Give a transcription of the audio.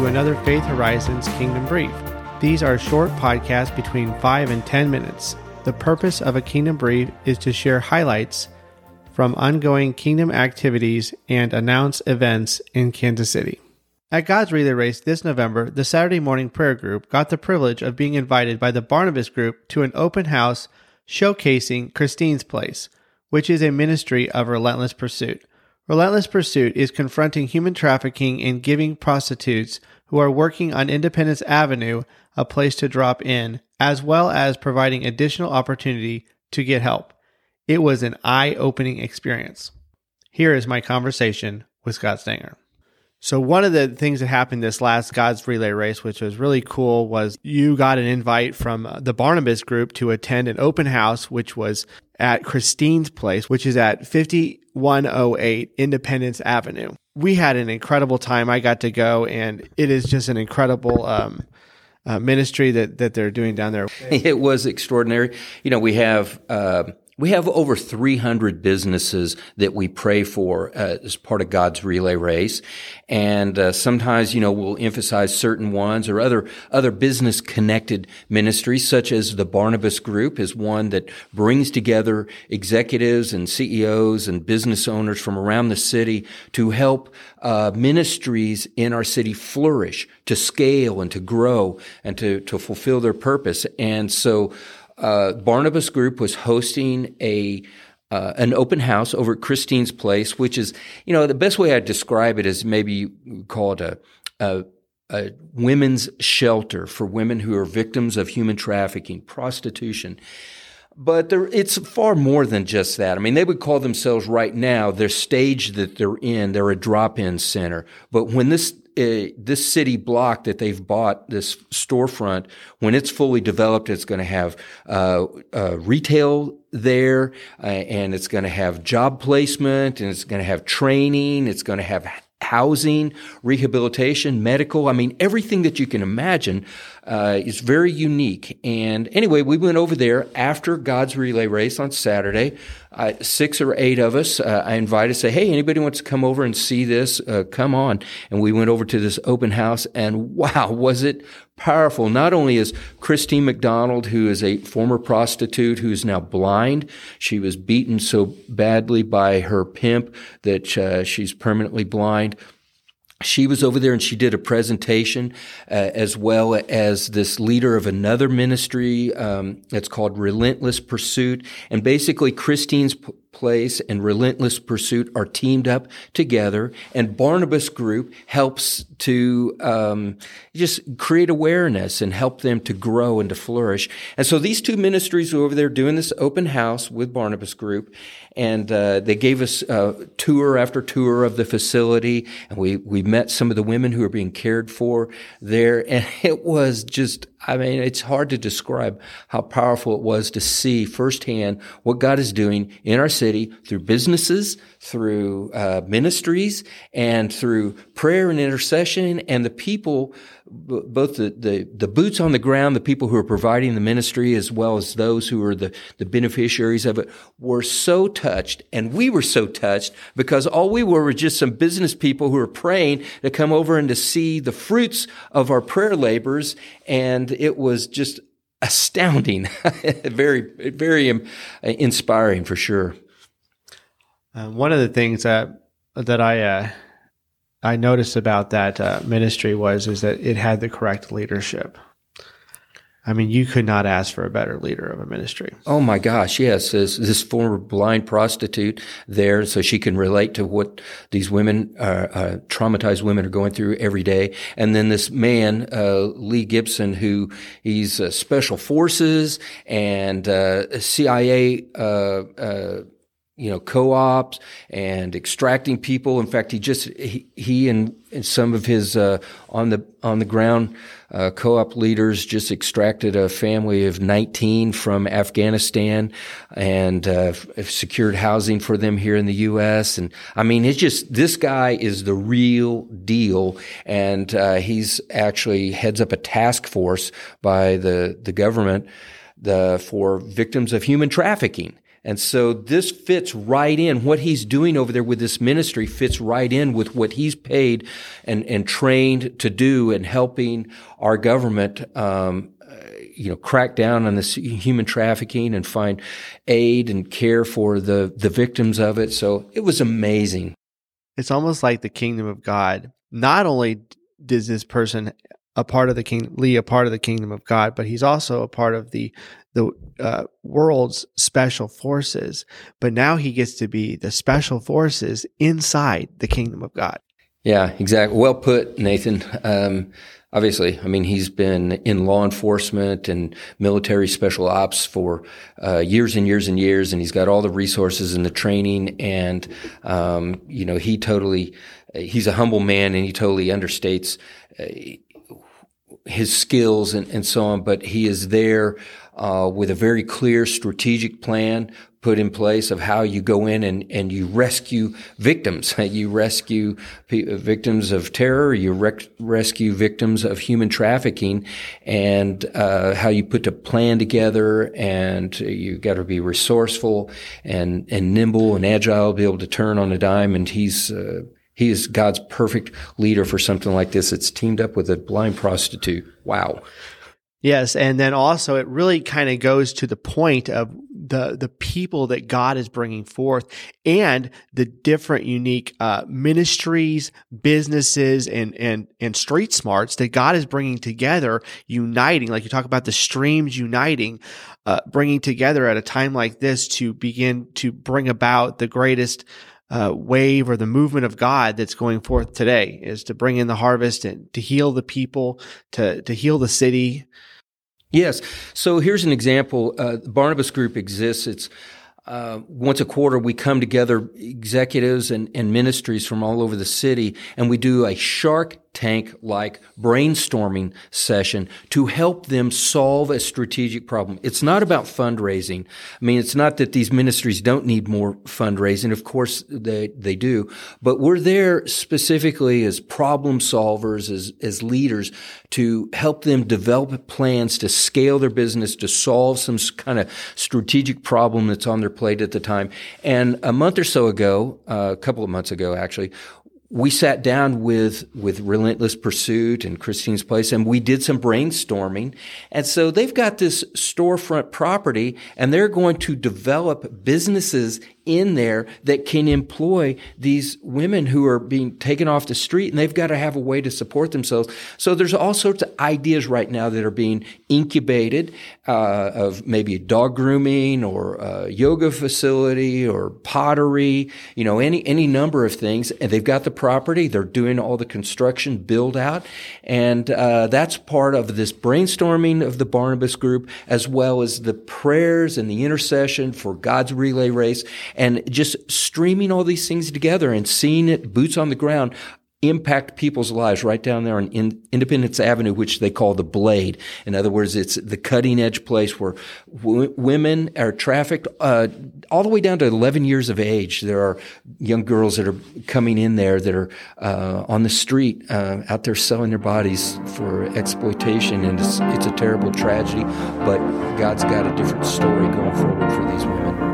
To another Faith Horizons Kingdom Brief. These are short podcasts between 5 and 10 minutes. The purpose of a Kingdom Brief is to share highlights from ongoing Kingdom activities and announce events in Kansas City. At God's Relay Race this November, the Saturday Morning Prayer Group got the privilege of being invited by the Barnabas Group to an open house showcasing Christine's Place, which is a ministry of relentless pursuit. Relentless Pursuit is confronting human trafficking and giving prostitutes who are working on Independence Avenue a place to drop in, as well as providing additional opportunity to get help. It was an eye opening experience. Here is my conversation with Scott Stanger. So one of the things that happened this last God's Relay race, which was really cool, was you got an invite from uh, the Barnabas group to attend an open house, which was at Christine's place, which is at 5108 Independence Avenue. We had an incredible time. I got to go and it is just an incredible, um, uh, ministry that, that they're doing down there. It was extraordinary. You know, we have, uh, we have over 300 businesses that we pray for uh, as part of God's relay race, and uh, sometimes you know we'll emphasize certain ones or other other business connected ministries, such as the Barnabas Group is one that brings together executives and CEOs and business owners from around the city to help uh, ministries in our city flourish, to scale and to grow and to to fulfill their purpose, and so uh, Barnabas Group was hosting a uh, an open house over at Christine's place, which is, you know, the best way I'd describe it is maybe call it a, a, a women's shelter for women who are victims of human trafficking, prostitution. But it's far more than just that. I mean, they would call themselves right now, their stage that they're in, they're a drop-in center. But when this uh, this city block that they've bought, this storefront, when it's fully developed, it's going to have uh, uh, retail there, uh, and it's going to have job placement, and it's going to have training, it's going to have housing, rehabilitation, medical. I mean, everything that you can imagine uh, is very unique. And anyway, we went over there after God's relay race on Saturday. Uh, six or eight of us, uh, I invited, say, hey, anybody wants to come over and see this? Uh, come on. And we went over to this open house, and wow, was it powerful. Not only is Christine McDonald, who is a former prostitute who is now blind, she was beaten so badly by her pimp that uh, she's permanently blind she was over there and she did a presentation uh, as well as this leader of another ministry um, that's called relentless pursuit. And basically christine's p- place and relentless pursuit are teamed up together and barnabas group helps to um, just create awareness and help them to grow and to flourish. And so these two ministries were over there doing this open house with barnabas group and uh, they gave us uh, tour after tour of the facility, and we we met some of the women who are being cared for there, and it was just I mean, it's hard to describe how powerful it was to see firsthand what God is doing in our city through businesses, through uh, ministries, and through prayer and intercession, and the people, both the, the, the boots on the ground, the people who are providing the ministry, as well as those who are the, the beneficiaries of it, were so touched, and we were so touched because all we were were just some business people who were praying to come over and to see the fruits of our prayer labors and it was just astounding, very, very um, inspiring for sure. Uh, one of the things that that I uh, I noticed about that uh, ministry was is that it had the correct leadership. I mean, you could not ask for a better leader of a ministry. Oh my gosh, yes. This, this former blind prostitute there, so she can relate to what these women, uh, uh, traumatized women are going through every day. And then this man, uh, Lee Gibson, who he's uh, special forces and uh, CIA you know, co-ops and extracting people. In fact, he just he, he and, and, some of his uh, on the on the ground uh, co-op leaders just extracted a family of 19 from Afghanistan and uh, secured housing for them here in the U.S. And I mean, it's just this guy is the real deal, and uh, he's actually heads up a task force by the the government the for victims of human trafficking. And so this fits right in. What he's doing over there with this ministry fits right in with what he's paid and, and trained to do in helping our government, um, you know, crack down on this human trafficking and find aid and care for the, the victims of it. So it was amazing. It's almost like the kingdom of God. Not only does this person a part of the king Lee a part of the kingdom of God, but he's also a part of the the uh, world's special forces. But now he gets to be the special forces inside the kingdom of God. Yeah, exactly. Well put, Nathan. Um, obviously, I mean, he's been in law enforcement and military special ops for uh, years and years and years, and he's got all the resources and the training. And um, you know, he totally he's a humble man, and he totally understates. His skills and, and so on, but he is there uh, with a very clear strategic plan put in place of how you go in and, and you rescue victims. you rescue victims of terror, you rec- rescue victims of human trafficking, and uh, how you put the plan together. And you got to be resourceful and and nimble and agile, be able to turn on a dime. And he's uh, he is God's perfect leader for something like this. It's teamed up with a blind prostitute. Wow. Yes, and then also it really kind of goes to the point of the the people that God is bringing forth and the different unique uh, ministries, businesses, and and and street smarts that God is bringing together, uniting. Like you talk about the streams uniting, uh, bringing together at a time like this to begin to bring about the greatest uh, wave or the movement of God that's going forth today is to bring in the harvest and to heal the people, to to heal the city. Yes. So here's an example. Uh, Barnabas Group exists. It's uh, once a quarter, we come together, executives and, and ministries from all over the city, and we do a Shark Tank like brainstorming session to help them solve a strategic problem. It's not about fundraising. I mean, it's not that these ministries don't need more fundraising. Of course, they, they do, but we're there specifically as problem solvers, as, as leaders to help them develop plans to scale their business, to solve some kind of strategic problem that's on their plate at the time. And a month or so ago, uh, a couple of months ago, actually, we sat down with with Relentless Pursuit and Christine's Place, and we did some brainstorming. And so they've got this storefront property, and they're going to develop businesses in there that can employ these women who are being taken off the street and they've got to have a way to support themselves. So there's all sorts of ideas right now that are being incubated uh, of maybe dog grooming or a yoga facility or pottery, you know, any any number of things. And they've got the property. They're doing all the construction build out, and uh, that's part of this brainstorming of the Barnabas Group, as well as the prayers and the intercession for God's relay race and just streaming all these things together and seeing it boots on the ground impact people's lives right down there on Independence Avenue, which they call the Blade. In other words, it's the cutting edge place where w- women are trafficked uh, all the way down to 11 years of age. There are young girls that are coming in there that are uh, on the street uh, out there selling their bodies for exploitation, and it's, it's a terrible tragedy. But God's got a different story going forward for these women.